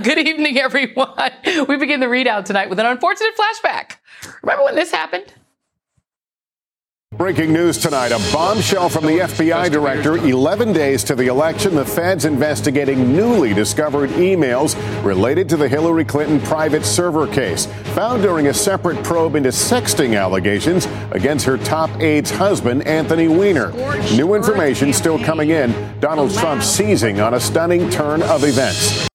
Good evening, everyone. We begin the ReidOut tonight with an unfortunate flashback. Remember when this happened? Breaking news tonight a bombshell from the FBI director. 11 days to the election, the feds investigating newly discovered emails related to the Hillary Clinton private server case, found during a separate probe into sexting allegations against her top aide's husband, Anthony Weiner. New information still coming in. Donald Trump seizing on a stunning turn of events.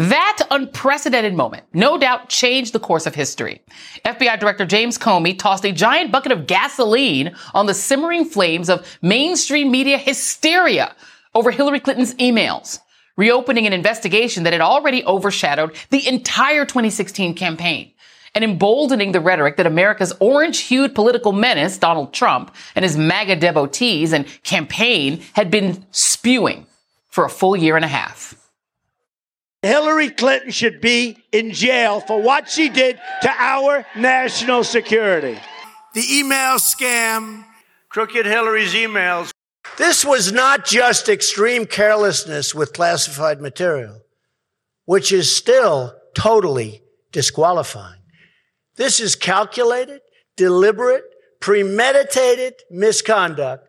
That unprecedented moment, no doubt, changed the course of history. FBI Director James Comey tossed a giant bucket of gasoline on the simmering flames of mainstream media hysteria over Hillary Clinton's emails, reopening an investigation that had already overshadowed the entire 2016 campaign and emboldening the rhetoric that America's orange hued political menace, Donald Trump, and his MAGA devotees and campaign had been spewing for a full year and a half. Hillary Clinton should be in jail for what she did to our national security. The email scam, Crooked Hillary's emails. this was not just extreme carelessness with classified material, which is still totally disqualifying. This is calculated, deliberate, premeditated misconduct.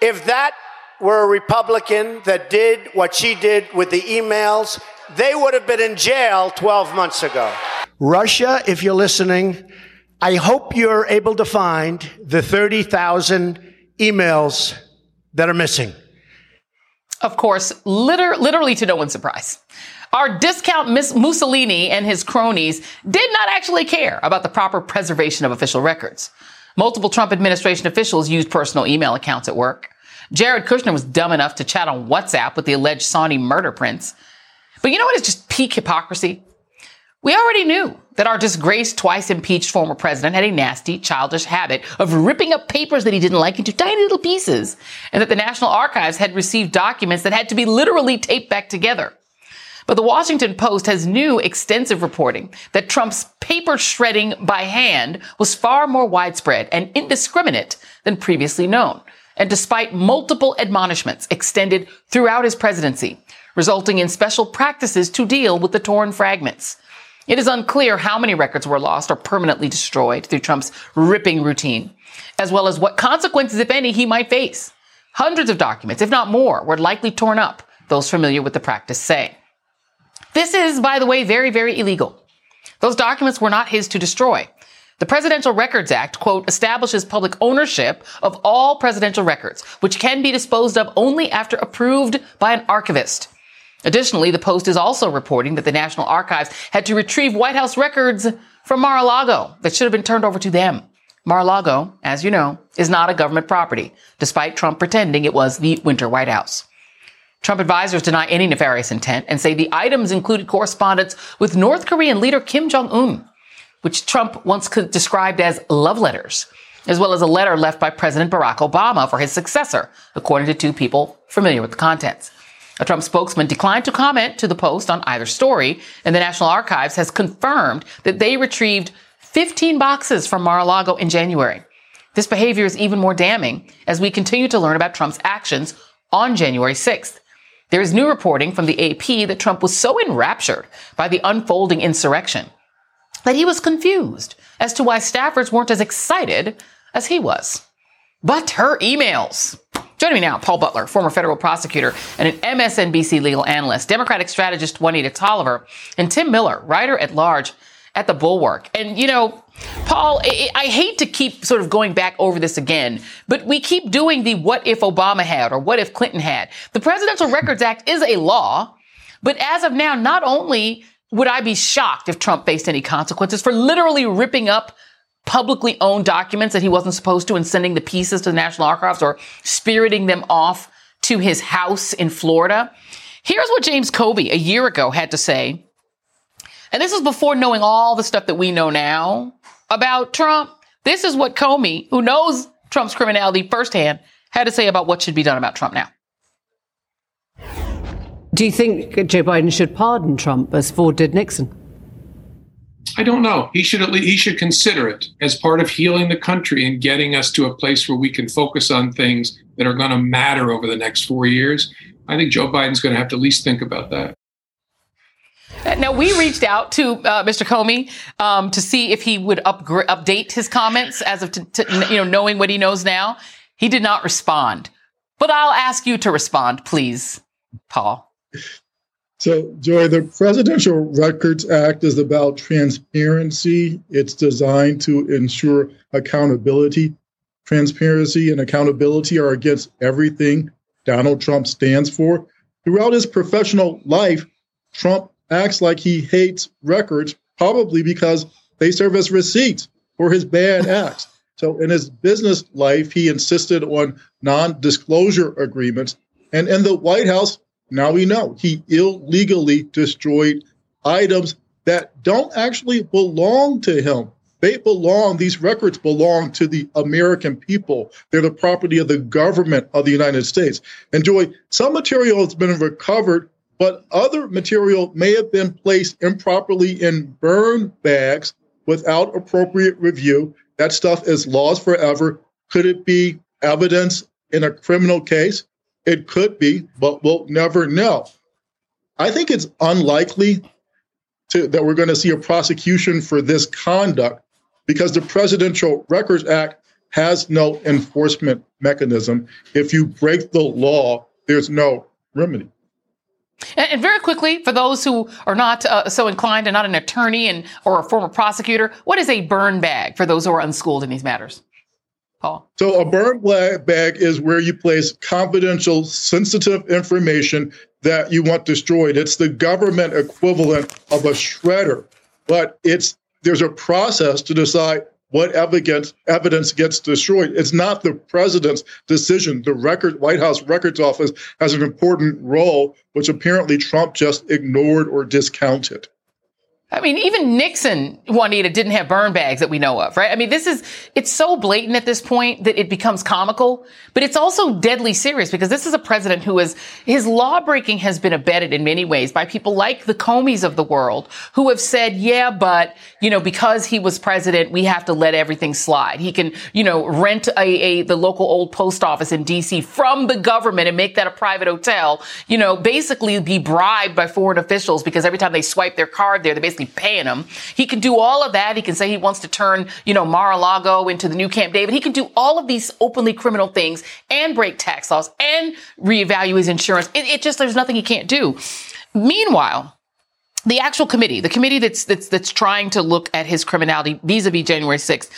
If that were a Republican that did what she did with the emails, they would have been in jail 12 months ago. Russia, if you're listening, I hope you're able to find the 30,000 emails that are missing. Of course, liter- literally to no one's surprise. Our discount Miss Mussolini and his cronies did not actually care about the proper preservation of official records. Multiple Trump administration officials used personal email accounts at work. Jared Kushner was dumb enough to chat on WhatsApp with the alleged Saudi murder prince. But you know what is just peak hypocrisy? We already knew that our disgraced, twice impeached former president had a nasty, childish habit of ripping up papers that he didn't like into tiny little pieces, and that the National Archives had received documents that had to be literally taped back together. But the Washington Post has new extensive reporting that Trump's paper shredding by hand was far more widespread and indiscriminate than previously known. And despite multiple admonishments extended throughout his presidency, resulting in special practices to deal with the torn fragments. It is unclear how many records were lost or permanently destroyed through Trump's ripping routine, as well as what consequences, if any, he might face. Hundreds of documents, if not more, were likely torn up, those familiar with the practice say. This is, by the way, very, very illegal. Those documents were not his to destroy. The Presidential Records Act, quote, establishes public ownership of all presidential records, which can be disposed of only after approved by an archivist. Additionally, the Post is also reporting that the National Archives had to retrieve White House records from Mar-a-Lago that should have been turned over to them. Mar-a-Lago, as you know, is not a government property, despite Trump pretending it was the Winter White House. Trump advisors deny any nefarious intent and say the items included correspondence with North Korean leader Kim Jong-un, which Trump once described as love letters, as well as a letter left by President Barack Obama for his successor, according to two people familiar with the contents. A Trump spokesman declined to comment to the Post on either story, and the National Archives has confirmed that they retrieved 15 boxes from Mar-a-Lago in January. This behavior is even more damning as we continue to learn about Trump's actions on January 6th. There is new reporting from the AP that Trump was so enraptured by the unfolding insurrection that he was confused as to why staffers weren't as excited as he was. But her emails. Joining me now, Paul Butler, former federal prosecutor and an MSNBC legal analyst, Democratic strategist Juanita Tolliver, and Tim Miller, writer at large at the Bulwark. And, you know, Paul, I, I, hate to keep sort of going back over this again, but we keep doing the what if Obama had or what if Clinton had. The Presidential Records Act is a law, but as of now, not only would I be shocked if Trump faced any consequences for literally ripping up publicly owned documents that he wasn't supposed to and sending the pieces to the National Archives or spiriting them off to his house in Florida. Here's what James Comey a year ago had to say. And this is before knowing all the stuff that we know now about Trump. This is what Comey, who knows Trump's criminality firsthand, had to say about what should be done about Trump now. Do you think Joe Biden should pardon Trump as Ford did Nixon? I don't know. He should at least he should consider it as part of healing the country and getting us to a place where we can focus on things that are going to matter over the next four years. I think Joe Biden's going to have to at least think about that. Now we reached out to uh, Mr. Comey um, to see if he would upgra- update his comments as of t- t- you know knowing what he knows now. He did not respond, but I'll ask you to respond, please, Paul. So, Joy, the Presidential Records Act is about transparency. It's designed to ensure accountability. Transparency and accountability are against everything Donald Trump stands for. Throughout his professional life, Trump acts like he hates records, probably because they serve as receipts for his bad acts. So, in his business life, he insisted on non disclosure agreements. And in the White House, now we know he illegally destroyed items that don't actually belong to him. They belong, these records belong to the American people. They're the property of the government of the United States. And Joy, some material has been recovered, but other material may have been placed improperly in burn bags without appropriate review. That stuff is lost forever. Could it be evidence in a criminal case? It could be, but we'll never know. I think it's unlikely to, that we're going to see a prosecution for this conduct because the Presidential Records Act has no enforcement mechanism. If you break the law, there's no remedy. And, very quickly, for those who are not uh, so inclined and not an attorney and or a former prosecutor, what is a burn bag for those who are unschooled in these matters? Paul. So a burn bag is where you place confidential, sensitive information that you want destroyed. It's the government equivalent of a shredder, but it's there's a process to decide what evidence evidence gets destroyed. It's not the president's decision. The record White House Records Office has an important role, which apparently Trump just ignored or discounted. I mean, even Nixon, Juanita, didn't have burn bags that we know of, right? I mean, this is, it's so blatant at this point that it becomes comical, but it's also deadly serious because this is a president who is, his law breaking has been abetted in many ways by people like the Comeys of the world who have said, yeah, but, you know, because he was president, we have to let everything slide. He can, you know, rent a, a, the local old post office in DC from the government and make that a private hotel, you know, basically be bribed by foreign officials because every time they swipe their card there, they basically paying him. He can do all of that. He can say he wants to turn, you know, Mar-a-Lago into the new Camp David. He can do all of these openly criminal things and break tax laws and reevaluate his insurance. It, it just, there's nothing he can't do. Meanwhile, the actual committee, the committee that's, that's, that's trying to look at his criminality vis-a-vis January 6th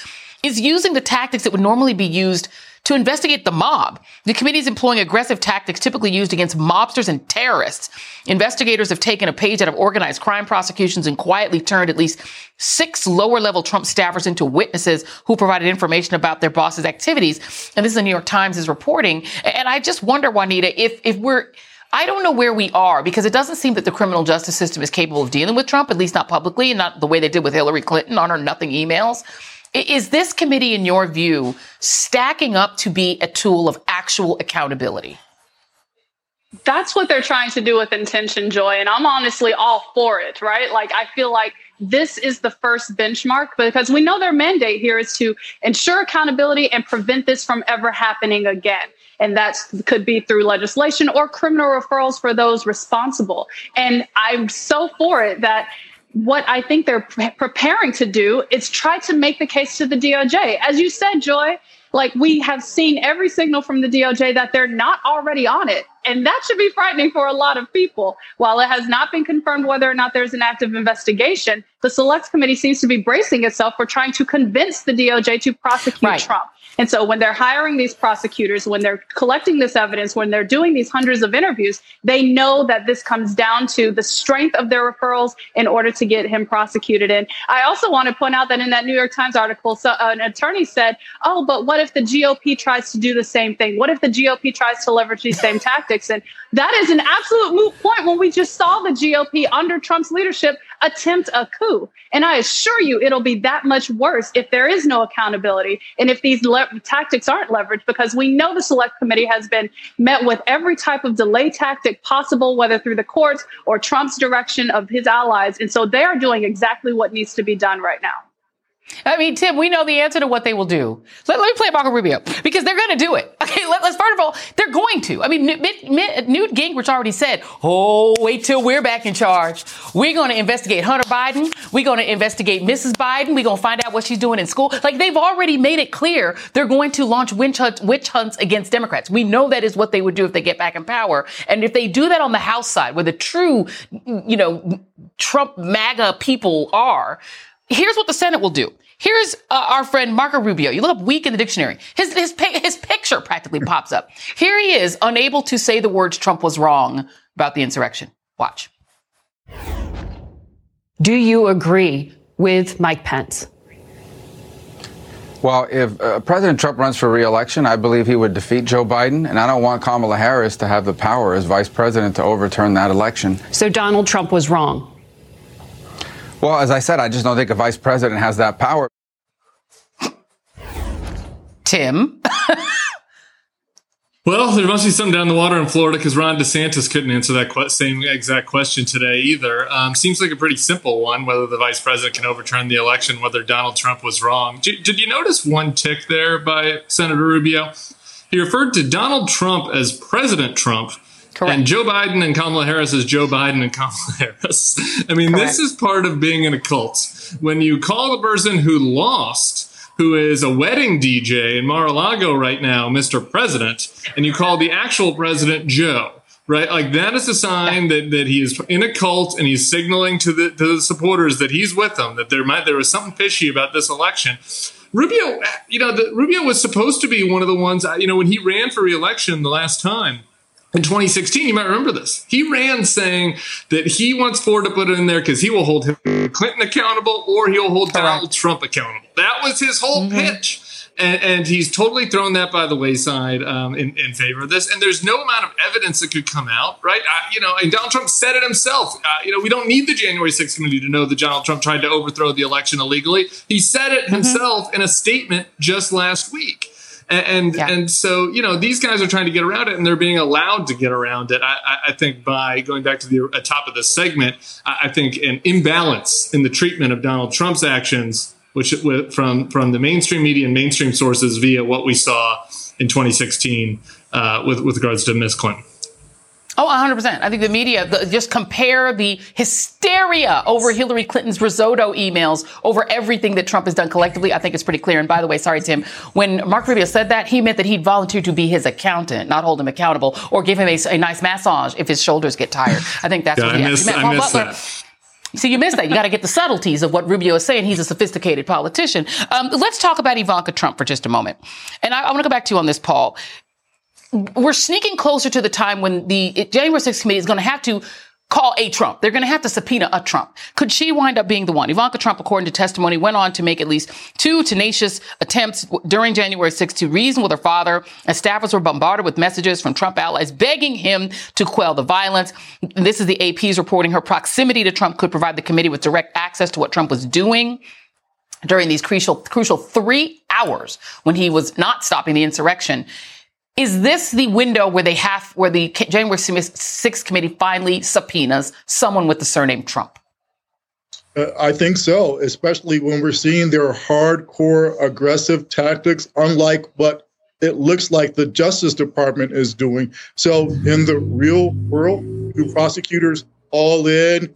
is using the tactics that would normally be used to investigate the mob. The committee is employing aggressive tactics typically used against mobsters and terrorists. Investigators have taken a page out of organized crime prosecutions and quietly turned at least six lower level Trump staffers into witnesses who provided information about their boss's activities. And this is the New York Times is reporting. And I just wonder, Juanita, if, if we're, I don't know where we are because it doesn't seem that the criminal justice system is capable of dealing with Trump, at least not publicly and not the way they did with Hillary Clinton on her nothing emails. Is this committee, in your view, stacking up to be a tool of actual accountability? That's what they're trying to do with intention, Joy. And I'm honestly all for it, right? Like, I feel like this is the first benchmark because we know their mandate here is to ensure accountability and prevent this from ever happening again. And that could be through legislation or criminal referrals for those responsible. And I'm so for it that what I think they're pre- preparing to do is try to make the case to the DOJ. As you said, Joy, like we have seen every signal from the DOJ that they're not already on it. And that should be frightening for a lot of people. While it has not been confirmed whether or not there's an active investigation, the Select Committee seems to be bracing itself for trying to convince the DOJ to prosecute right. Trump. And so when they're hiring these prosecutors, when they're collecting this evidence, when they're doing these hundreds of interviews, they know that this comes down to the strength of their referrals in order to get him prosecuted. And I also want to point out that in that New York Times article, so uh, an attorney said, oh, but what if the GOP tries to do the same thing? What if the GOP tries to leverage these same tactics? That is an absolute moot point when we just saw the GOP under Trump's leadership attempt a coup. And I assure you, it'll be that much worse if there is no accountability and if these le- tactics aren't leveraged, because we know the select committee has been met with every type of delay tactic possible, whether through the courts or Trump's direction of his allies. And so they are doing exactly what needs to be done right now. I mean, Tim, we know the answer to what they will do. Let, let me play Marco Rubio because they're going to do it. Okay, let, us first of all, they're going to. I mean, Newt, Newt Gingrich already said, "Oh, wait till we're back in charge. We're going to investigate Hunter Biden. We're going to investigate Mrs. Biden. We're going to find out what she's doing in school." Like they've already made it clear they're going to launch witch hunts, witch hunts against Democrats. We know that is what they would do if they get back in power. And if they do that on the House side, where the true, you know, Trump MAGA people are, here's what the Senate will do. Here's uh, our friend Marco Rubio. You look up weak in the dictionary. His, his, his picture practically pops up. Here he is, unable to say the words Trump was wrong about the insurrection. Watch. Do you agree with Mike Pence? Well, if uh, President Trump runs for reelection, I believe he would defeat Joe Biden, and I don't want Kamala Harris to have the power as vice president to overturn that election. So Donald Trump was wrong. Well, as I said, I just don't think a vice president has that power. Tim. well, there must be something down the water in Florida because Ron DeSantis couldn't answer that que- same exact question today either. Um, seems like a pretty simple one whether the vice president can overturn the election, whether Donald Trump was wrong. Did, did you notice one tick there by Senator Rubio? He referred to Donald Trump as President Trump Correct. And Joe Biden and Kamala Harris is Joe Biden and Kamala Harris. I mean, Correct. this is part of being in a cult. When you call the person who lost, who is a wedding DJ in Mar-a-Lago right now, Mr. President, and you call the actual president Joe, right? Like that is a sign that, that he is in a cult and he's signaling to the to the supporters that he's with them, that there might there was something fishy about this election. Rubio, you know, the, Rubio was supposed to be one of the ones, you know, when he ran for reelection the last time in 2016, you might remember this. He ran saying that he wants Ford to put it in there because he will hold Hillary Clinton accountable or he'll hold Correct. Donald Trump accountable. That was his whole mm-hmm. pitch. And, and, he's totally thrown that by the wayside um, in, in, favor of this. And there's no amount of evidence that could come out, right? Uh, you know, and Donald Trump said it himself. Uh, you know, we don't need the January 6th committee to know that Donald Trump tried to overthrow the election illegally. He said it mm-hmm. himself in a statement just last week. And and, yeah. and, so you know these guys are trying to get around it, and they're being allowed to get around it. I, I think by going back to the uh, top of the segment, I, think an imbalance in the treatment of Donald Trump's actions, which from from the mainstream media and mainstream sources via what we saw in 2016 uh, with with regards to Miss Clinton. Oh, 100%. I think the media the, just compare the hysteria over Hillary Clinton's risotto emails over everything that Trump has done collectively. I think it's pretty clear. And by the way, sorry, Tim, when Mark Rubio said that, he meant that he'd volunteer to be his accountant, not hold him accountable or give him a, a nice massage if his shoulders get tired. I think that's yeah, what he I actually meant. Paul Butler. That. See, you missed that. You got to get the subtleties of what Rubio is saying. He's a sophisticated politician. Um, let's talk about Ivanka Trump for just a moment. And I, I want to go back to you on this, Paul we're sneaking closer to the time when the January 6th committee is going to have to call a Trump. They're going to have to subpoena a Trump. Could she wind up being the one? Ivanka Trump, according to testimony, went on to make at least two tenacious attempts during January 6th to reason with her father, and staffers were bombarded with messages from Trump allies begging him to quell the violence. This is the AP's reporting her proximity to Trump could provide the committee with direct access to what Trump was doing during these crucial, crucial three hours when he was not stopping the insurrection. Is this the window where they have, where the January 6th committee finally subpoenas someone with the surname Trump? Uh, I think so, especially when we're seeing their hardcore aggressive tactics, unlike what it looks like the Justice Department is doing. So, in the real world, do prosecutors all in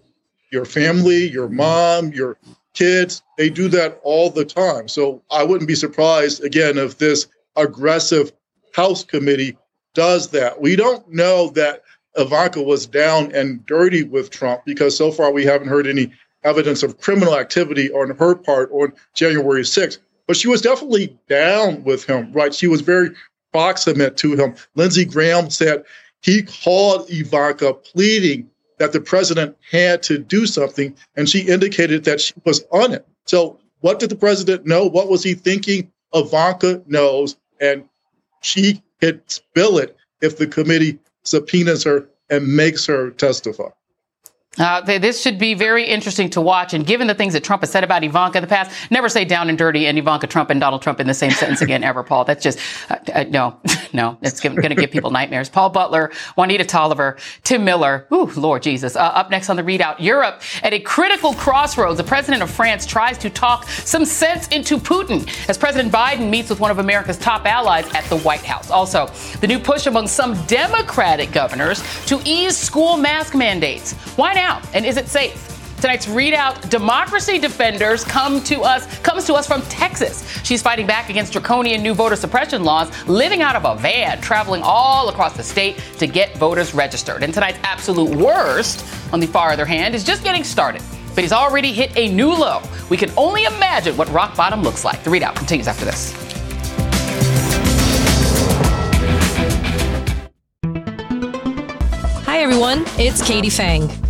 your family, your mom, your kids? They do that all the time. So, I wouldn't be surprised, again, if this aggressive House committee does that. We don't know that Ivanka was down and dirty with Trump because so far we haven't heard any evidence of criminal activity on her part on January 6th. But she was definitely down with him, right? She was very proximate to him. Lindsey Graham said he called Ivanka pleading that the president had to do something, and she indicated that she was on it. So, what did the president know? What was he thinking? Ivanka knows, and she could spill it if the committee subpoenas her and makes her testify. Uh, this should be very interesting to watch. And given the things that Trump has said about Ivanka in the past, never say down and dirty and Ivanka Trump and Donald Trump in the same sentence again ever, Paul. That's just, uh, uh, no, no, it's going to give people nightmares. Paul Butler, Juanita Tolliver, Tim Miller. Ooh, Lord Jesus. Uh, up next on the ReidOut, Europe at a critical crossroads. The president of France tries to talk some sense into Putin as President Biden meets with one of America's top allies at the White House. Also, the new push among some Democratic governors to ease school mask mandates. Why now? And is it safe? Tonight's ReidOut Democracy Defenders come to us comes to us from Texas. She's fighting back against draconian new voter suppression laws, living out of a van, traveling all across the state to get voters registered. And tonight's absolute worst, on the far other hand, is just getting started. But he's already hit a new low. We can only imagine what rock bottom looks like. The ReidOut continues after this. Hi everyone, it's Katie Phang.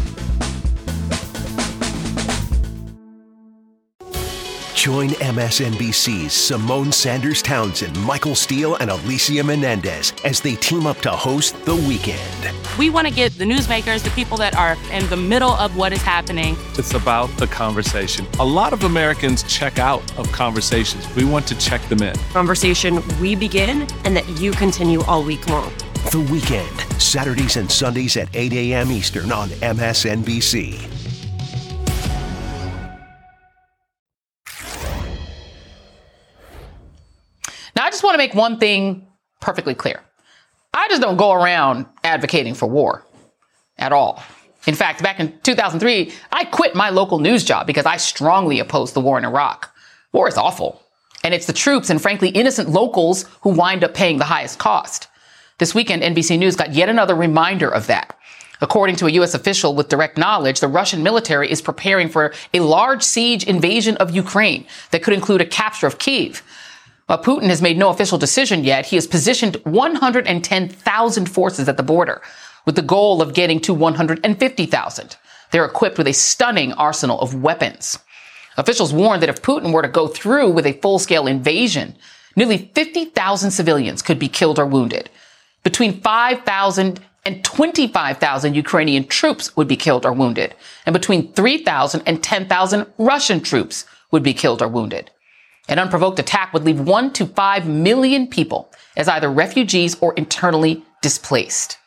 Join MSNBC's Symone Sanders Townsend, Michael Steele, and Alicia Menendez as they team up to host The Weekend. We want to get the newsmakers, the people that are in the middle of what is happening. It's about the conversation. A lot of Americans check out of conversations. We want to check them in. Conversation we begin and that you continue all week long. The Weekend, Saturdays and Sundays at 8 a.m. Eastern on MSNBC. Want to make one thing perfectly clear. I just don't go around advocating for war at all. In fact, back in 2003, I quit my local news job because I strongly opposed the war in Iraq. War is awful. And it's the troops and frankly innocent locals who wind up paying the highest cost. This weekend, NBC News got yet another reminder of that. According to a U.S. official with direct knowledge, the Russian military is preparing for a large siege invasion of Ukraine that could include a capture of Kiev. While Putin has made no official decision yet, he has positioned 110,000 forces at the border with the goal of getting to 150,000. They're equipped with a stunning arsenal of weapons. Officials warn that if Putin were to go through with a full-scale invasion, nearly 50,000 civilians could be killed or wounded. Between 5,000 and 25,000 Ukrainian troops would be killed or wounded, and between 3,000 and 10,000 Russian troops would be killed or wounded. An unprovoked attack would leave one to five million people as either refugees or internally displaced.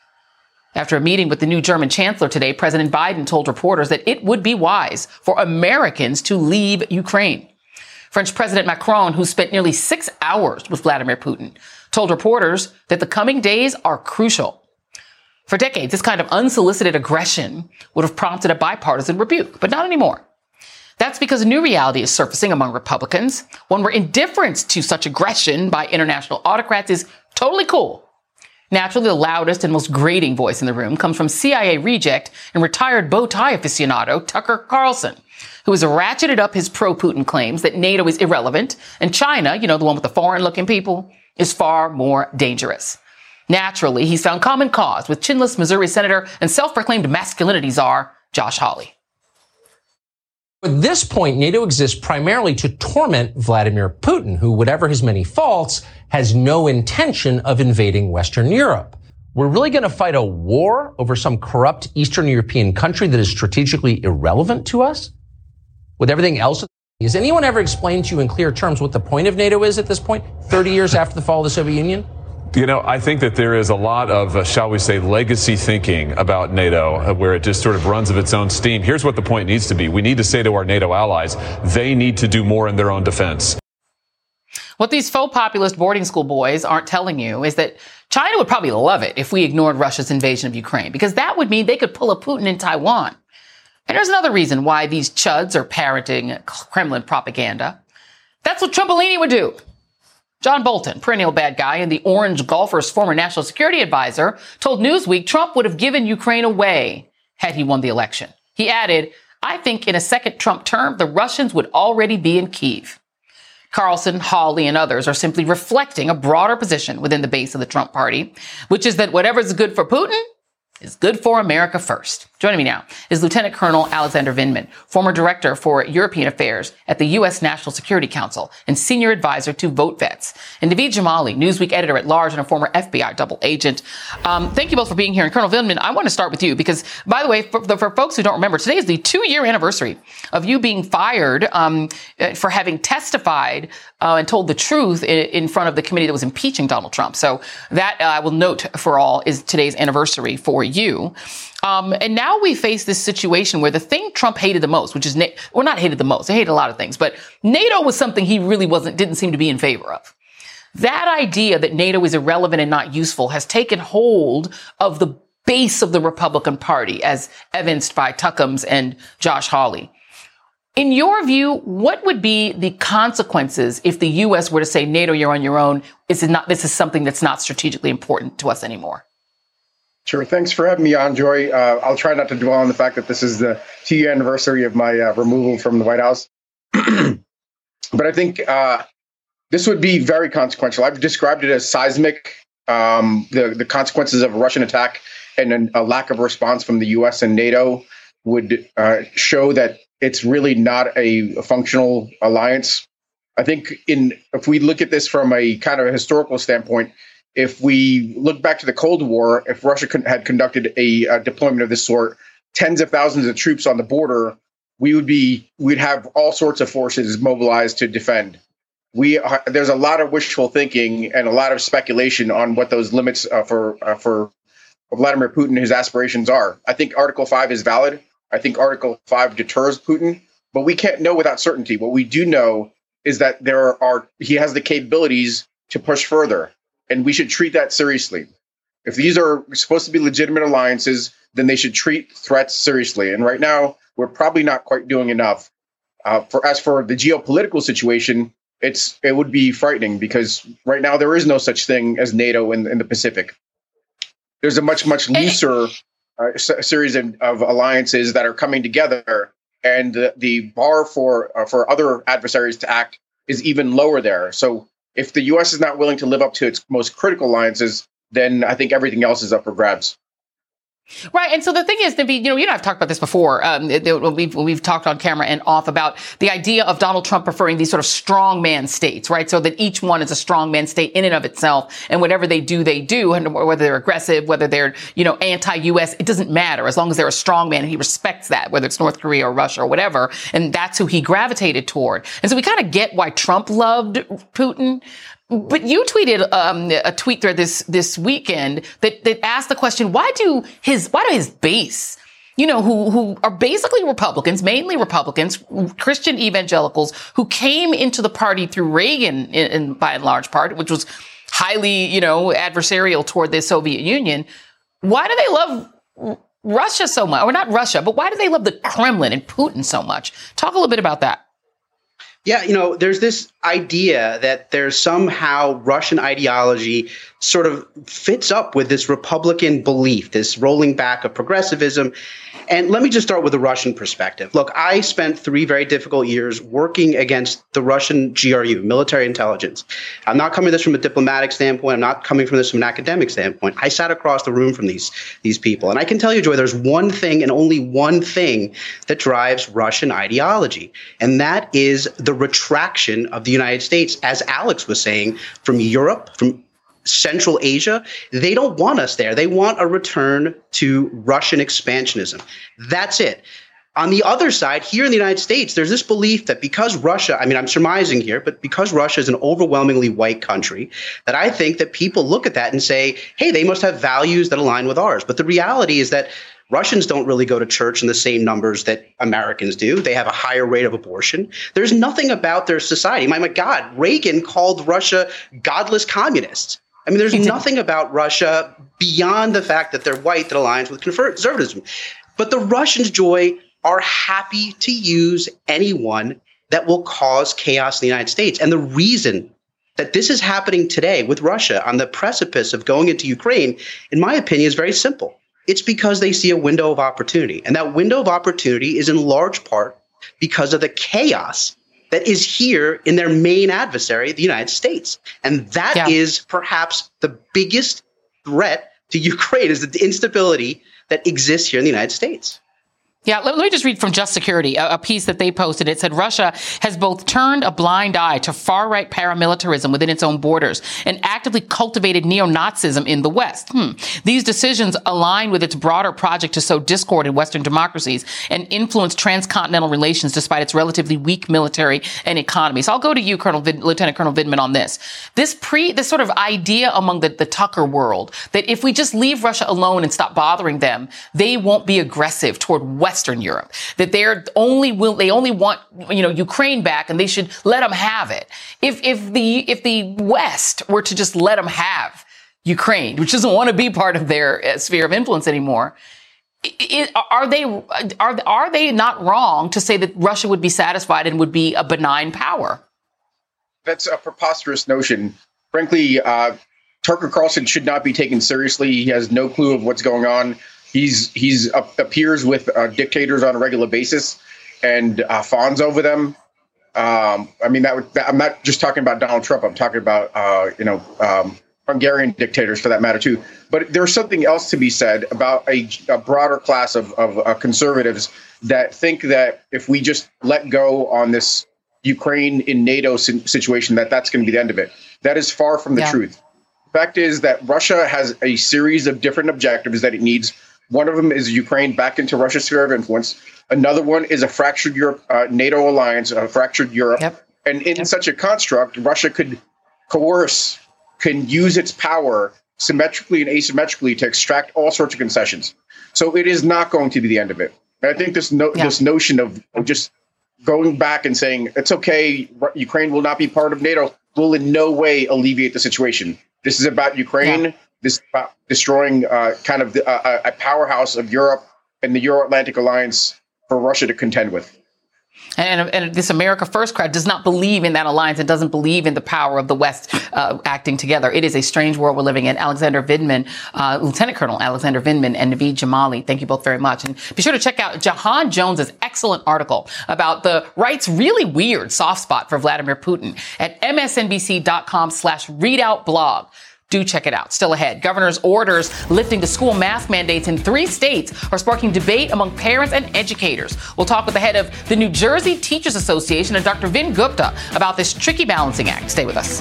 After a meeting with the new German chancellor today, President Biden told reporters that it would be wise for Americans to leave Ukraine. French President Macron, who spent nearly six hours with Vladimir Putin, told reporters that the coming days are crucial. For decades, this kind of unsolicited aggression would have prompted a bipartisan rebuke, but not anymore. That's because a new reality is surfacing among Republicans, one where indifference to such aggression by international autocrats is totally cool. Naturally, the loudest and most grating voice in the room comes from CIA reject and retired bow tie aficionado Tucker Carlson, who has ratcheted up his pro-Putin claims that NATO is irrelevant and China, you know, the one with the foreign-looking people, is far more dangerous. Naturally, he's found common cause with chinless Missouri Senator and self-proclaimed masculinity czar Josh Hawley. At this point, NATO exists primarily to torment Vladimir Putin, who, whatever his many faults, has no intention of invading Western Europe. We're really going to fight a war over some corrupt Eastern European country that is strategically irrelevant to us? With everything else? Has anyone ever explained to you in clear terms what the point of NATO is at this point, 30 years after the fall of the Soviet Union? You know, I think that there is a lot of, uh, shall we say, legacy thinking about NATO, uh, where it just sort of runs of its own steam. Here's what the point needs to be. We need to say to our NATO allies, they need to do more in their own defense. What these faux populist boarding school boys aren't telling you is that China would probably love it if we ignored Russia's invasion of Ukraine, because that would mean they could pull a Putin in Taiwan. And there's another reason why these chuds are parroting Kremlin propaganda. That's what Trumpolini would do. John Bolton, perennial bad guy and the Orange Golfers' former national security advisor, told Newsweek Trump would have given Ukraine away had he won the election. He added, I think in a second Trump term, the Russians would already be in Kiev. Carlson, Hawley, and others are simply reflecting a broader position within the base of the Trump party, which is that whatever is good for Putin is good for America first. Joining me now is Lieutenant Colonel Alexander Vindman, former director for European Affairs at the U.S. National Security Council and senior advisor to Vote Vets, and Naveed Jamali, Newsweek editor at large and a former FBI double agent. Um, thank you both for being here. And Colonel Vindman, I want to start with you because, by the way, for, for folks who don't remember, today is the two-year anniversary of you being fired um, for having testified uh, and told the truth in, in, front of the committee that was impeaching Donald Trump. So that uh, I will note for all is today's anniversary for you. Um, and now we face this situation where the thing Trump hated the most, which is, Na- well, not hated the most, he hated a lot of things, but NATO was something he really wasn't, didn't seem to be in favor of. That idea that NATO is irrelevant and not useful has taken hold of the base of the Republican Party, as evidenced by Tuckums and Josh Hawley. In your view, what would be the consequences if the U.S. were to say, NATO, you're on your own? This is not, this is something that's not strategically important to us anymore? Sure. Thanks for having me on, Joy. Uh, I'll try not to dwell on the fact that this is the two year anniversary of my uh, removal from the White House. but I think uh, this would be very consequential. I've described it as seismic. Um, the, the consequences of a Russian attack and a lack of response from the US and NATO would uh, show that it's really not a, functional alliance. I think in if we look at this from a kind of a historical standpoint, if we look back to the Cold War, if Russia had conducted a, a, deployment of this sort, tens of thousands of troops on the border, we would be we'd have all sorts of forces mobilized to defend. We are, there's a lot of wishful thinking and a lot of speculation on what those limits uh, for uh, for Vladimir Putin his aspirations are. I think Article Five is valid. I think Article Five deters Putin, but we can't know without certainty. What we do know is that there are he has the capabilities to push further and we should treat that seriously. If these are supposed to be legitimate alliances, then they should treat threats seriously. And right now, we're probably not quite doing enough. Uh, for as for the geopolitical situation, it's it would be frightening because right now there is no such thing as NATO in, in the Pacific. There's a much much looser s- series of, of, alliances that are coming together, and the, the bar for uh, for other adversaries to act is even lower there. So if the U.S. is not willing to live up to its most critical alliances, then I think everything else is up for grabs. Right. And so the thing is, Naveed, you know, you and I have talked about this before. Um, we've, we've talked on camera and off about the idea of Donald Trump preferring these sort of strongman states, right? So that each one is a strongman state in and of itself. And whatever they do, they do. And whether they're aggressive, whether they're, you know, anti-U.S., it doesn't matter as long as they're a strongman and he respects that, whether it's North Korea or Russia or whatever. And that's who he gravitated toward. And so we kind of get why Trump loved Putin. But you tweeted um, a tweet thread this this weekend that that asked the question: Why do his why do his base, you know, who who are basically Republicans, mainly Republicans, Christian evangelicals, who came into the party through Reagan, in, in by and large part, which was highly you know adversarial toward the Soviet Union. Why do they love Russia so much, or not Russia, but why do they love the Kremlin and Putin so much? Talk a little bit about that. Yeah, you know, there's this idea that there's somehow Russian ideology sort of fits up with this Republican belief, this rolling back of progressivism. And let me just start with the Russian perspective. Look, I spent three very difficult years working against the Russian GRU, military intelligence. I'm not coming this from a diplomatic standpoint. I'm not coming from this from an academic standpoint. I sat across the room from these, these people. And I can tell you, Joy, there's one thing and only one thing that drives Russian ideology. And that is the retraction of the United States, as Alex was saying, from Europe, from Central Asia, they don't want us there. They want a return to Russian expansionism. That's it. On the other side, here in the United States, there's this belief that because Russia, I mean, I'm surmising here, but because Russia is an overwhelmingly white country, that I think that people look at that and say, hey, they must have values that align with ours. But the reality is that Russians don't really go to church in the same numbers that Americans do. They have a higher rate of abortion. There's nothing about their society. My, my God, Reagan called Russia godless communists. I mean, there's nothing about Russia beyond the fact that they're white that aligns with conservatism. But the Russians, Joy, are happy to use anyone that will cause chaos in the United States. And the reason that this is happening today with Russia on the precipice of going into Ukraine, in my opinion, is very simple. It's because they see a window of opportunity. And that window of opportunity is in large part because of the chaos that is here in their main adversary, the United States. And that yeah. is perhaps the biggest threat to Ukraine is the instability that exists here in the United States. Yeah, let, me just read from Just Security, a, piece that they posted. It said Russia has both turned a blind eye to far right paramilitarism within its own borders and actively cultivated neo Nazism in the West. Hmm. These decisions align with its broader project to sow discord in Western democracies and influence transcontinental relations despite its relatively weak military and economy. So I'll go to you, Colonel Lieutenant Colonel Vindman, on this. This pre, this sort of idea among the, the Tucker world that if we just leave Russia alone and stop bothering them, they won't be aggressive toward West Western Europe, that they're only will, they only want, you know, Ukraine back and they should let them have it. If, if the, if the West were to just let them have Ukraine, which doesn't want to be part of their uh, sphere of influence anymore, it, are they are are they not wrong to say that Russia would be satisfied and would be a benign power? That's a preposterous notion. Frankly, uh, Tucker Carlson should not be taken seriously. He has no clue of what's going on. He's he's uh, appears with uh, dictators on a regular basis and uh, fawns over them. Um, I mean, that, would, that, I'm not just talking about Donald Trump. I'm talking about uh, you know um, Hungarian dictators for that matter too. But there's something else to be said about a, a broader class of, of uh, conservatives that think that if we just let go on this Ukraine in NATO situation, that that's going to be the end of it. That is far from the yeah. truth. The fact is that Russia has a series of different objectives that it needs one of them is Ukraine back into Russia's sphere of influence. Another one is a fractured Europe, uh, NATO alliance, a fractured Europe. Yep. And in yep. such a construct, Russia could coerce, can use its power symmetrically and asymmetrically to extract all sorts of concessions. So it is not going to be the end of it. And I think this no, yeah. this notion of, just going back and saying it's okay, Ukraine will not be part of NATO, will in no way alleviate the situation. This is about Ukraine. Yeah this destroying uh, kind of the, uh, a powerhouse of Europe and the Euro Atlantic alliance for Russia to contend with. And, and, this America First crowd does not believe in that alliance and doesn't believe in the power of the West uh, acting together. It is a strange world we're living in. Alexander Vindman, uh, Lieutenant Colonel Alexander Vindman, and Naveed Jamali, thank you both very much. And be sure to check out Jahan Jones's excellent article about the right's really weird soft spot for Vladimir Putin at msnbc.com slash readout blog do check it out. Still ahead, governor's orders lifting the school mask mandates in three states are sparking debate among parents and educators. We'll talk with the head of the New Jersey Teachers Association and Dr. Vin Gupta about this tricky balancing act. Stay with us.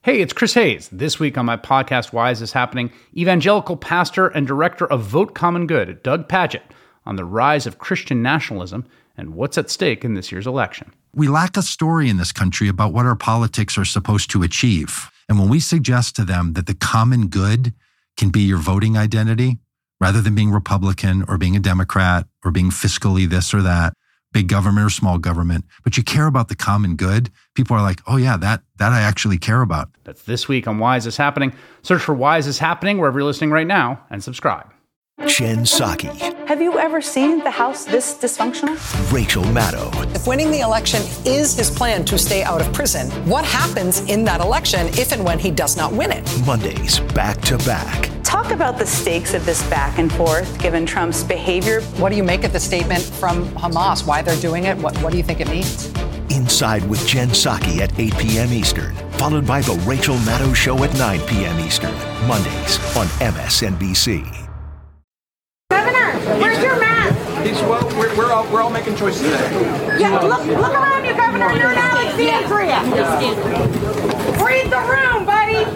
Hey, it's Chris Hayes. This week on my podcast, Why Is This Happening? Evangelical pastor and director of Vote Common Good, Doug Pagitt, on the rise of Christian nationalism and what's at stake in this year's election. We lack a story in this country about what our politics are supposed to achieve. And when we suggest to them that the common good can be your voting identity, rather than being Republican or being a Democrat or being fiscally this or that, big government or small government, but you care about the common good, people are like, oh yeah, that that I actually care about. That's this week on Why Is This Happening? Search for Why Is This Happening wherever you're listening right now and subscribe. Jen Psaki. Have you ever seen the House this dysfunctional? Rachel Maddow. If winning the election is his plan to stay out of prison, what happens in that election if and when he does not win it? Mondays, back to back. Talk about the stakes of this back and forth given Trump's behavior. What do you make of the statement from Hamas? Why they're doing it? What, what do you think it means? Inside with Jen Psaki at 8 p.m. Eastern, followed by The Rachel Maddow Show at 9 p.m. Eastern, Mondays on MSNBC. Where's your mask? He's well. We're, we're all we're all making choices today. Yeah, look look around you, Governor. You're in Alexandria. Read the room, buddy.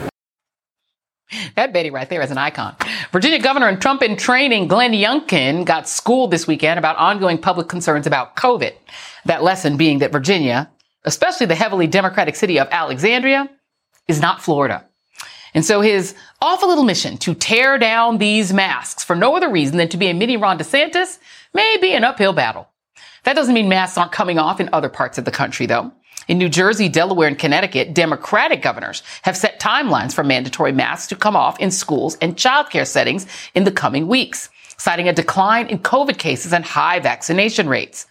That Betty right there is an icon. Virginia Governor and Trump in training Glenn Youngkin got schooled this weekend about ongoing public concerns about COVID. That lesson being that Virginia, especially the heavily Democratic city of Alexandria, is not Florida. And so his awful little mission to tear down these masks for no other reason than to be a mini Ron DeSantis may be an uphill battle. That doesn't mean masks aren't coming off in other parts of the country, though. In New Jersey, Delaware, and Connecticut, Democratic governors have set timelines for mandatory masks to come off in schools and childcare settings in the coming weeks, citing a decline in COVID cases and high vaccination rates.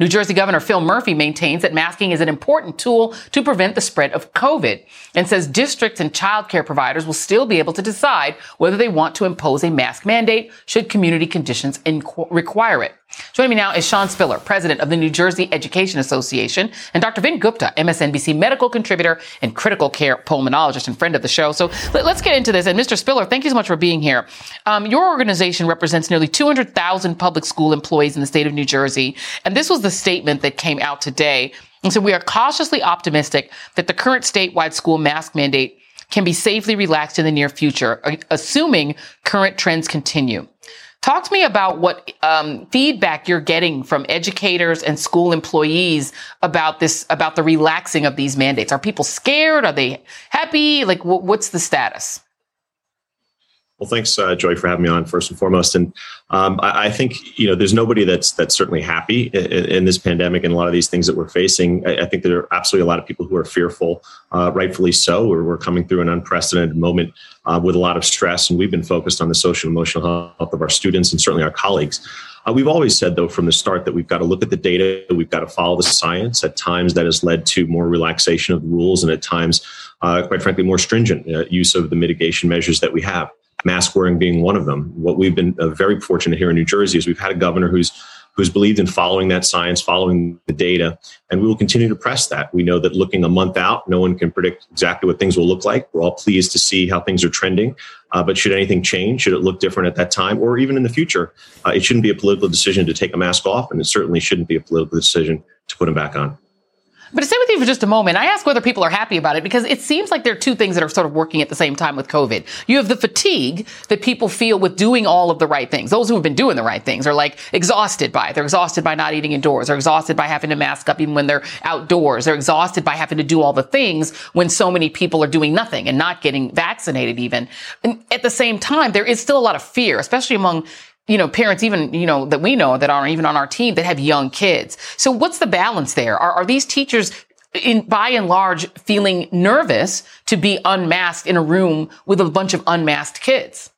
New Jersey Governor Phil Murphy maintains that masking is an important tool to prevent the spread of COVID and says districts and childcare providers will still be able to decide whether they want to impose a mask mandate should community conditions inqu- require it. Joining me now is Sean Spiller, president of the New Jersey Education Association, and Dr. Vin Gupta, MSNBC medical contributor and critical care pulmonologist and friend of the show. So let, us get into this. And Mr. Spiller, thank you so much for being here. Um, your organization represents nearly 200,000 public school employees in the state of New Jersey. And this was the statement that came out today. And so we are cautiously optimistic that the current statewide school mask mandate can be safely relaxed in the near future, assuming current trends continue. Talk to me about what um, feedback you're getting from educators and school employees about this, about the relaxing of these mandates. Are people scared? Are they happy? Like, what's the status? Well, thanks, uh, Joy, for having me on first and foremost. And um, I, I, think you know there's nobody that's that's certainly happy in, in, this pandemic and a lot of these things that we're facing. I, I think there are absolutely a lot of people who are fearful, uh, rightfully so. We're, we're coming through an unprecedented moment uh, with a lot of stress, and we've been focused on the social emotional health of our students and certainly our colleagues. Uh, we've always said, though, from the start that we've got to look at the data, we've got to follow the science. At times, that has led to more relaxation of the rules, and at times, uh, quite frankly, more stringent uh, use of the mitigation measures that we have mask wearing being one of them. What we've been uh, very fortunate here in New Jersey is we've had a governor who's who's believed in following that science, following the data, and we will continue to press that. We know that looking a month out, no one can predict exactly what things will look like. We're all pleased to see how things are trending, uh, but should anything change, should it look different at that time, or even in the future, uh, it shouldn't be a political decision to take a mask off, and it certainly shouldn't be a political decision to put them back on. But to stay with you for just a moment, I ask whether people are happy about it because it seems like there are two things that are sort of working at the same time with COVID. You have the fatigue that people feel with doing all of the right things. Those who have been doing the right things are like exhausted by it. They're exhausted by not eating indoors. They're exhausted by having to mask up even when they're outdoors. They're exhausted by having to do all the things when so many people are doing nothing and not getting vaccinated even. And at the same time, there is still a lot of fear, especially among you know, parents even, you know, that we know that are even on our team that have young kids. So what's the balance there? Are, are these teachers in, by and large feeling nervous to be unmasked in a room with a bunch of unmasked kids?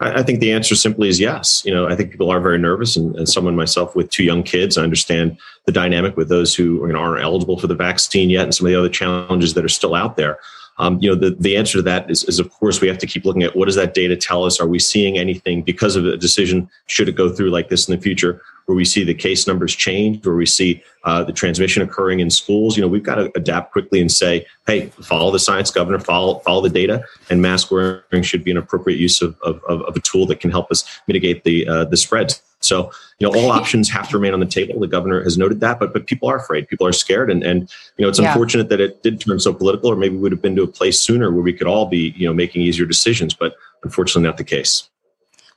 I think the answer simply is yes. You know, I think people are very nervous, and, and someone myself with two young kids, I understand the dynamic with those who you know, aren't eligible for the vaccine yet, and some of the other challenges that are still out there. Um, you know, the, the answer to that is, is, of course, we have to keep looking at what does that data tell us? Are we seeing anything because of a decision? Should it go through like this in the future, where we see the case numbers change, where we see uh, the transmission occurring in schools? You know, we've got to adapt quickly and say, hey, follow the science, governor, follow follow the data, and mask wearing should be an appropriate use of, of, of a tool that can help us mitigate the uh, the spread. So, you know, all options have to remain on the table. The governor has noted that, but but people are afraid. People are scared, and and you know, it's yeah. unfortunate that it did turn so political. Or maybe we would have been to a place sooner where we could all be, you know, making easier decisions. But unfortunately, not the case.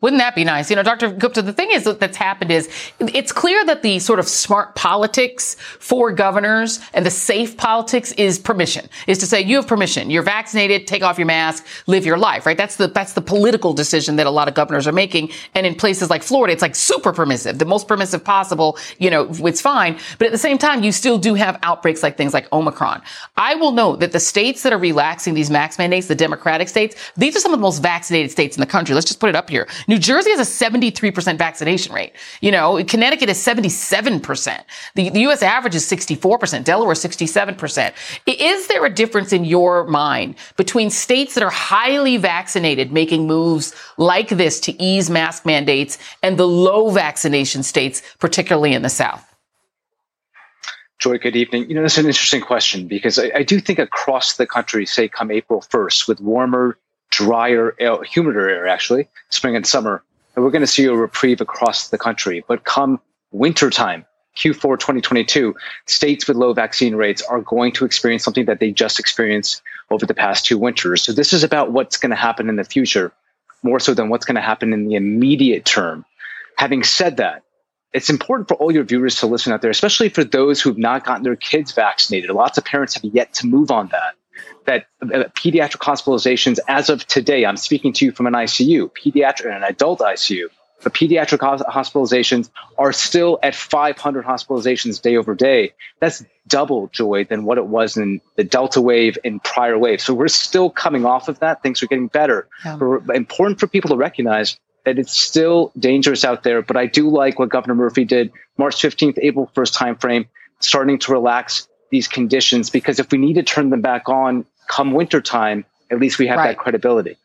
Wouldn't that be nice? You know, Dr. Gupta, the thing is that that's happened is it's clear that the sort of smart politics for governors and the safe politics is permission, is to say you have permission. You're vaccinated, take off your mask, live your life, right? That's the, that's the political decision that a lot of governors are making. And in places like Florida, it's like super permissive, the most permissive possible, you know, it's fine. But at the same time, you still do have outbreaks like things like Omicron. I will note that the states that are relaxing these max mandates, the Democratic states, these are some of the most vaccinated states in the country. Let's just put it up here. New Jersey has a 73% vaccination rate. You know, Connecticut is 77%. The, the U.S. average is 64%. Delaware 67%. Is there a difference in your mind between states that are highly vaccinated making moves like this to ease mask mandates and the low vaccination states, particularly in the South? Joy, good evening. You know, that's an interesting question because I, I, do think across the country, say come April 1st, with warmer drier, air, humider air, actually, spring and summer. And we're going to see a reprieve across the country. But come wintertime, Q4 2022, states with low vaccine rates are going to experience something that they just experienced over the past two winters. So this is about what's going to happen in the future, more so than what's going to happen in the immediate term. Having said that, it's important for all your viewers to listen out there, especially for those who have not gotten their kids vaccinated. Lots of parents have yet to move on that that uh, pediatric hospitalizations, as of today, I'm speaking to you from an ICU, pediatric and an adult ICU, but pediatric hospitalizations are still at 500 hospitalizations day over day. That's double joy than what it was in the Delta wave and prior wave. So we're still coming off of that. Things are getting better. Yeah. But important for people to recognize that it's still dangerous out there. But I do like what Governor Murphy did March 15th, April 1st timeframe, starting to relax these conditions because if we need to turn them back on come wintertime, at least we have right. that credibility.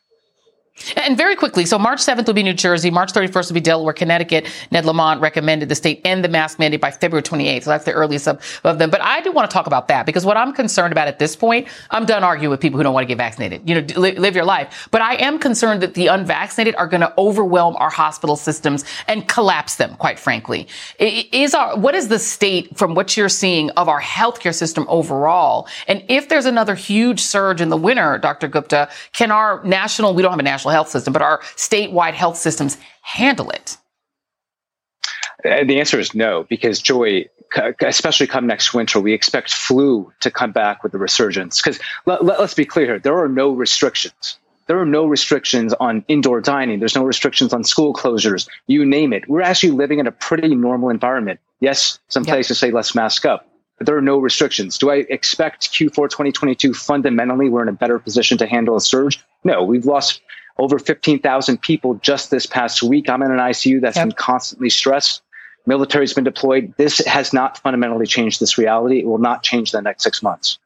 And very quickly, so March 7th will be New Jersey, March 31st will be Delaware, Connecticut. Ned Lamont recommended the state end the mask mandate by February 28th. So that's the earliest of, of, them. But I do want to talk about that because what I'm concerned about at this point, I'm done arguing with people who don't want to get vaccinated. You know, live, live your life. But I am concerned that the unvaccinated are going to overwhelm our hospital systems and collapse them, quite frankly. Is our, what is the state from what you're seeing of our healthcare system overall? And if there's another huge surge in the winter, Dr. Gupta, can our national, we don't have a national national health system, but our statewide health systems handle it? Uh, the answer is no, because Joy, especially come next winter, we expect flu to come back with the resurgence. Because let, let, let's be clear here, there are no restrictions. There are no restrictions on indoor dining. There's no restrictions on school closures. You name it. We're actually living in a pretty normal environment. Yes, some yep. places say let's mask up, but there are no restrictions. Do I expect Q4 2022 fundamentally we're in a better position to handle a surge? No, we've lost over 15,000 people just this past week. I'm in an ICU that's yep. been constantly stressed. Military's been deployed. This has not fundamentally changed this reality. It will not change the next six months.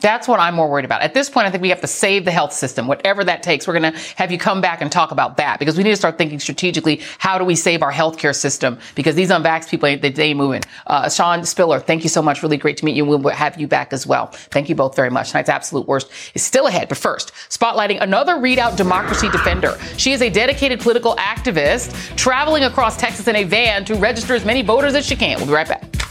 That's what I'm more worried about. At this point, I think we have to save the health system, whatever that takes. We're going to have you come back and talk about that because we need to start thinking strategically. How do we save our healthcare system? Because these unvaxxed people, they, they moving. Uh, Sean Spiller, thank you so much. Really great to meet you. We'll have you back as well. Thank you both very much. Tonight's absolute worst is still ahead. But first, spotlighting another ReidOut democracy defender. She is a dedicated political activist traveling across Texas in a van to register as many voters as she can. We'll be right back.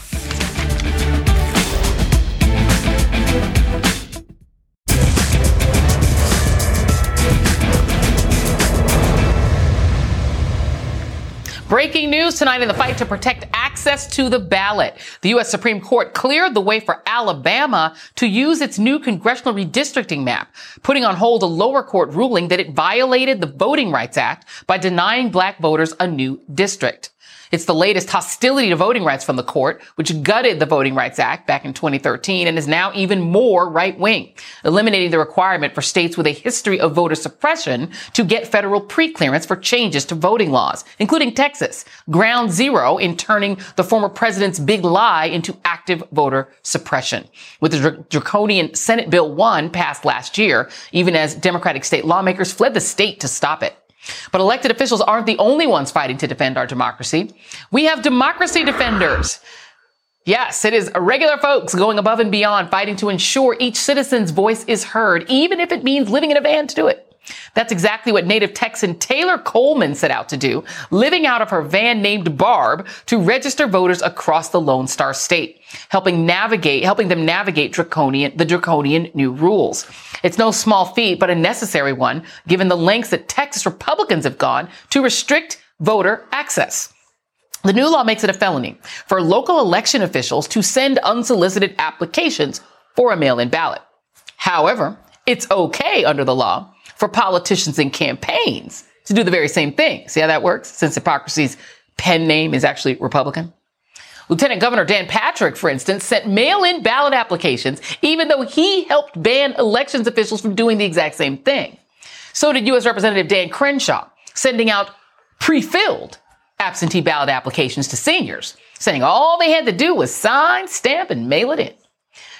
Breaking news tonight in the fight to protect access to the ballot. The U.S. Supreme Court cleared the way for Alabama to use its new congressional redistricting map, putting on hold a lower court ruling that it violated the Voting Rights Act by denying black voters a new district. It's the latest hostility to voting rights from the court, which gutted the Voting Rights Act back in 2013 and is now even more right wing, eliminating the requirement for states with a history of voter suppression to get federal preclearance for changes to voting laws, including Texas, ground zero in turning the former president's big lie into active voter suppression. With the draconian Senate Bill 1 passed last year, even as Democratic state lawmakers fled the state to stop it. But elected officials aren't the only ones fighting to defend our democracy. We have democracy defenders. Yes, it is regular folks going above and beyond, fighting to ensure each citizen's voice is heard, even if it means living in a van to do it. That's exactly what native Texan Tayhlor Coleman set out to do, living out of her van named Barb to register voters across the Lone Star State, helping navigate, helping them navigate draconian, the draconian new rules. It's no small feat, but a necessary one, given the lengths that Texas Republicans have gone to restrict voter access. The new law makes it a felony for local election officials to send unsolicited applications for a mail-in ballot. However, it's okay under the law for politicians and campaigns to do the very same thing. See how that works? Since hypocrisy's pen name is actually Republican. Lieutenant Governor Dan Patrick, for instance, sent mail-in ballot applications, even though he helped ban elections officials from doing the exact same thing. So did U.S. Representative Dan Crenshaw, sending out pre-filled absentee ballot applications to seniors, saying all they had to do was sign, stamp, and mail it in.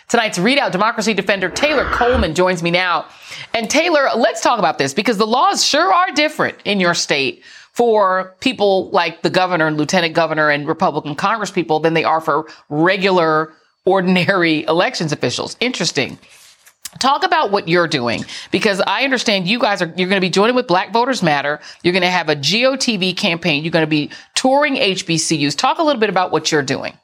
Tonight's ReidOut. democracy defender Tayhlor Coleman joins me now. And Tayhlor, let's talk about this because the laws sure are different in your state for people like the governor and lieutenant governor and Republican congresspeople than they are for regular, ordinary elections officials. Interesting. Talk about what you're doing because I understand you guys are you're going to be joining with Black Voters Matter. You're going to have a GOTV campaign. You're going to be touring HBCUs. Talk a little bit about what you're doing.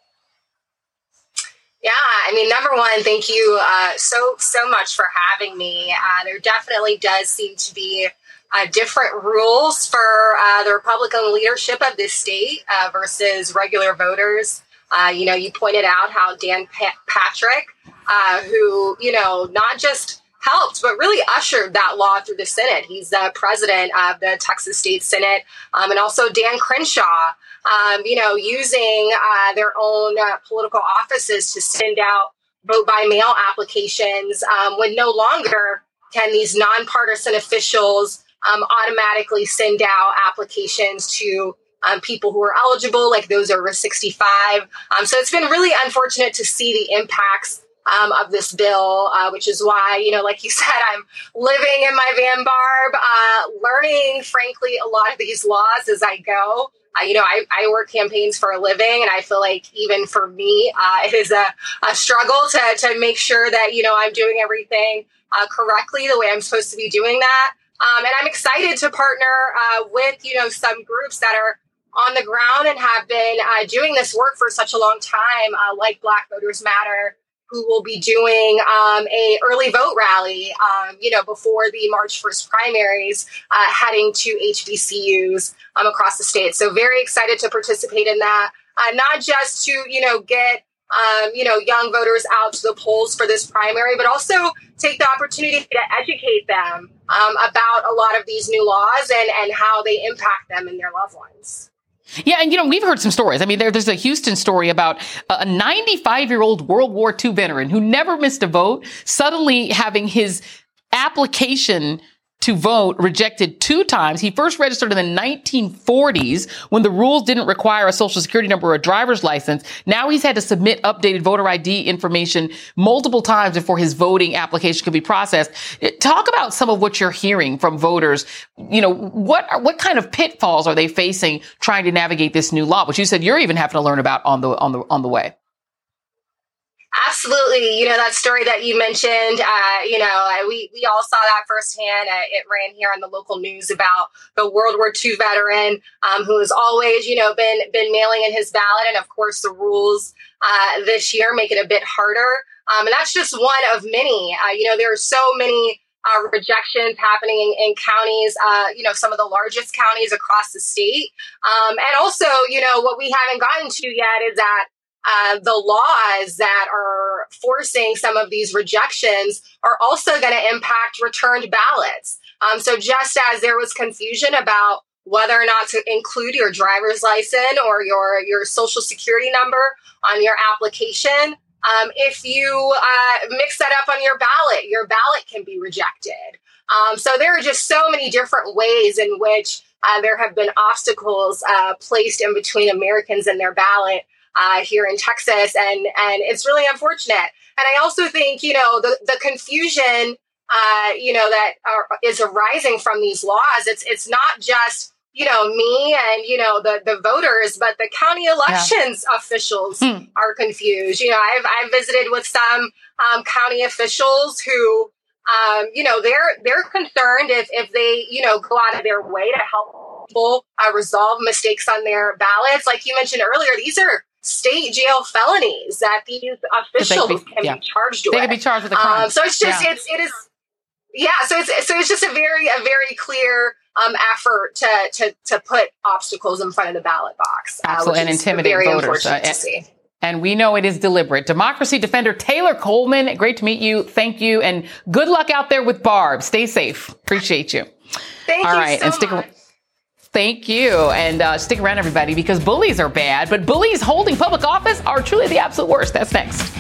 Yeah, I mean, number one, thank you uh, so so much for having me. Uh, there definitely does seem to be uh, different rules for uh, the Republican leadership of this state uh, versus regular voters. Uh, you know, you pointed out how Dan pa- Patrick, who you know, not just helped, but really ushered that law through the Senate. He's the president of the Texas State Senate, um, and also Dan Crenshaw um, you know, using uh, their own uh, political offices to send out vote by mail applications um, when no longer can these nonpartisan officials um, automatically send out applications to um, people who are eligible, like those over 65. Um, so it's been really unfortunate to see the impacts um, of this bill, uh, which is why, you know, like you said, I'm living in my van barb, uh, learning, frankly, a lot of these laws as I go. You know, I, I work campaigns for a living, and I feel like even for me, uh, it is a, a struggle to, to make sure that, you know, I'm doing everything uh, correctly the way I'm supposed to be doing that. Um, and I'm excited to partner uh, with, you know, some groups that are on the ground and have been uh, doing this work for such a long time, uh, like Black Voters Matter, who will be doing um, a early vote rally, um, you know, before the March 1st primaries, uh, heading to HBCUs um, across the state. So very excited to participate in that, uh, not just to, you know, get um, you know, young voters out to the polls for this primary, but also take the opportunity to educate them um, about a lot of these new laws and, and how they impact them and their loved ones. Yeah, and you know, we've heard some stories. I mean, there, there's a Houston story about a 95 year old World War II veteran who never missed a vote, suddenly having his application to vote rejected two times. He first registered in the 1940s when the rules didn't require a social security number or a driver's license. Now he's had to submit updated voter ID information multiple times before his voting application could be processed. Uh, talk about some of what you're hearing from voters. You know, what what kind of pitfalls are they facing trying to navigate this new law, which you said you're even having to learn about on the on the on the way? Absolutely. You know, that story that you mentioned, uh, you know, we, we all saw that firsthand. Uh, it ran here on the local news about the World War II veteran um, who has always, you know, been, been mailing in his ballot. And of course, the rules uh, this year make it a bit harder. Um, and that's just one of many. Uh, you know, there are so many uh, rejections happening in, in counties, uh, you know, some of the largest counties across the state. Um, and also, you know, what we haven't gotten to yet is that uh, the laws that are forcing some of these rejections are also going to impact returned ballots. Um, so just as there was confusion about whether or not to include your driver's license or your your social security number on your application, um, if you uh, mix that up on your ballot, your ballot can be rejected. Um, so there are just so many different ways in which uh, there have been obstacles uh, placed in between Americans and their ballot uh, here in Texas, and and it's really unfortunate. And I also think you know the the confusion uh, you know that are, is arising from these laws. It's it's not just you know me and you know the the voters, but the county elections yeah. officials hmm. are confused. You know, I've I've visited with some um, county officials who. Um, you know they're they're concerned if if they you know go out of their way to help people uh, resolve mistakes on their ballots. Like you mentioned earlier, these are state jail felonies that these officials be, can yeah. be charged with. They can be charged with a crime. Um, so it's just yeah. it's it is yeah. So it's so it's just a very a very clear um, effort to to to put obstacles in front of the ballot box, uh, absolutely, and intimidate voters. Uh, and, and we know it is deliberate. Democracy defender Tayhlor Coleman, great to meet you. Thank you, and good luck out there with Barb. Stay safe. Appreciate you. Thank All you right, so and stick much. Thank you. And uh, stick around, everybody, because bullies are bad, but bullies holding public office are truly the absolute worst. That's next.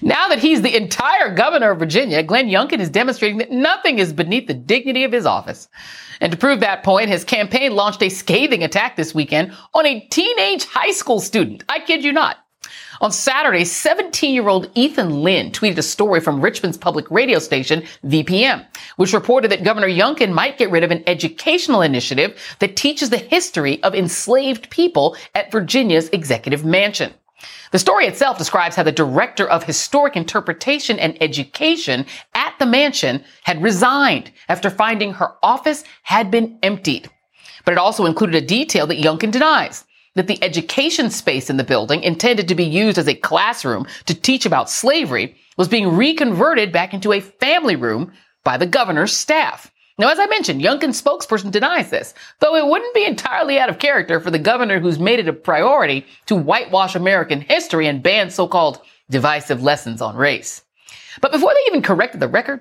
Now that he's the entire governor of Virginia, Glenn Youngkin is demonstrating that nothing is beneath the dignity of his office. And to prove that point, his campaign launched a scathing attack this weekend on a teenage high school student. I kid you not. On Saturday, 17 year old Ethan Lynn tweeted a story from Richmond's public radio station, VPM, which reported that Governor Youngkin might get rid of an educational initiative that teaches the history of enslaved people at Virginia's executive mansion. The story itself describes how the director of historic interpretation and education at the mansion had resigned after finding her office had been emptied. But it also included a detail that Youngkin denies that the education space in the building, intended to be used as a classroom to teach about slavery, was being reconverted back into a family room by the governor's staff. Now, as I mentioned, Youngkin's spokesperson denies this, though it wouldn't be entirely out of character for the governor who's made it a priority to whitewash American history and ban so-called divisive lessons on race. But before they even corrected the record,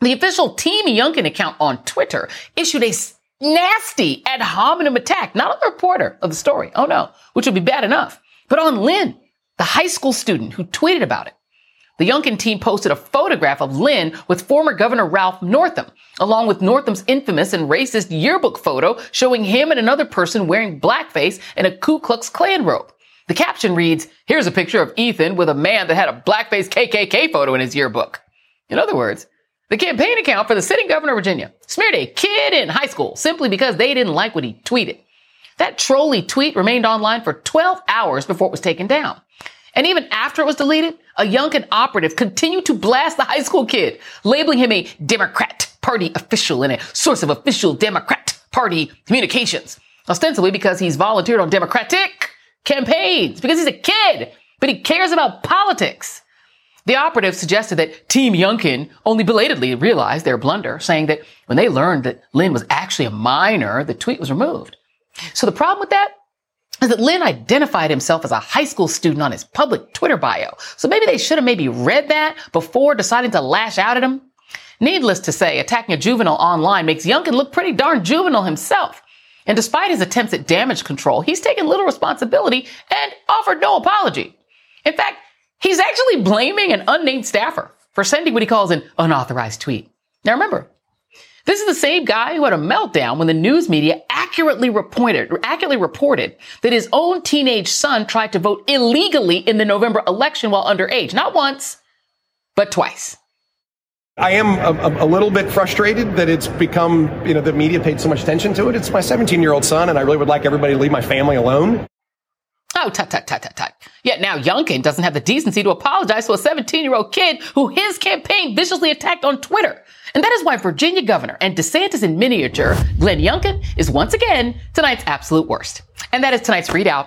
the official Team Youngkin account on Twitter issued a nasty ad hominem attack, not on the reporter of the story. Oh no, which would be bad enough, but on Lynn. the high school student who tweeted about it. The Youngkin team posted a photograph of Lynn with former Governor Ralph Northam, along with Northam's infamous and racist yearbook photo showing him and another person wearing blackface and a Ku Klux Klan robe. The caption reads, Here's a picture of Ethan with a man that had a blackface KKK photo in his yearbook. In other words, the campaign account for the sitting governor of Virginia smeared a kid in high school simply because they didn't like what he tweeted. That trolly tweet remained online for 12 hours before it was taken down. And even after it was deleted, a Youngkin operative continued to blast the high school kid, labeling him a Democrat Party official and a source of official Democrat Party communications. Ostensibly because he's volunteered on Democratic campaigns, because he's a kid, but he cares about politics. The operative suggested that Team Youngkin only belatedly realized their blunder, saying that when they learned that Lynn was actually a minor, the tweet was removed. So the problem with that is that Lynn identified himself as a high school student on his public Twitter bio. So maybe they should have maybe read that before deciding to lash out at him. Needless to say, attacking a juvenile online makes Youngkin look pretty darn juvenile himself. And despite his attempts at damage control, he's taken little responsibility and offered no apology. In fact, he's actually blaming an unnamed staffer for sending what he calls an unauthorized tweet. Now remember, this is the same guy who had a meltdown when the news media accurately reported, accurately reported that his own teenage son tried to vote illegally in the November election while underage. Not once, but twice. I am a, a, little bit frustrated that it's become, you know, the media paid so much attention to it. It's my 17 year old son, and I really would like everybody to leave my family alone. Oh, tut, tut, tut, tut, tut. Yet now Youngkin doesn't have the decency to apologize to a 17 year old kid who his campaign viciously attacked on Twitter. And that is why Virginia governor and DeSantis in miniature, Glenn Youngkin, is once again tonight's absolute worst. And that is tonight's ReidOut.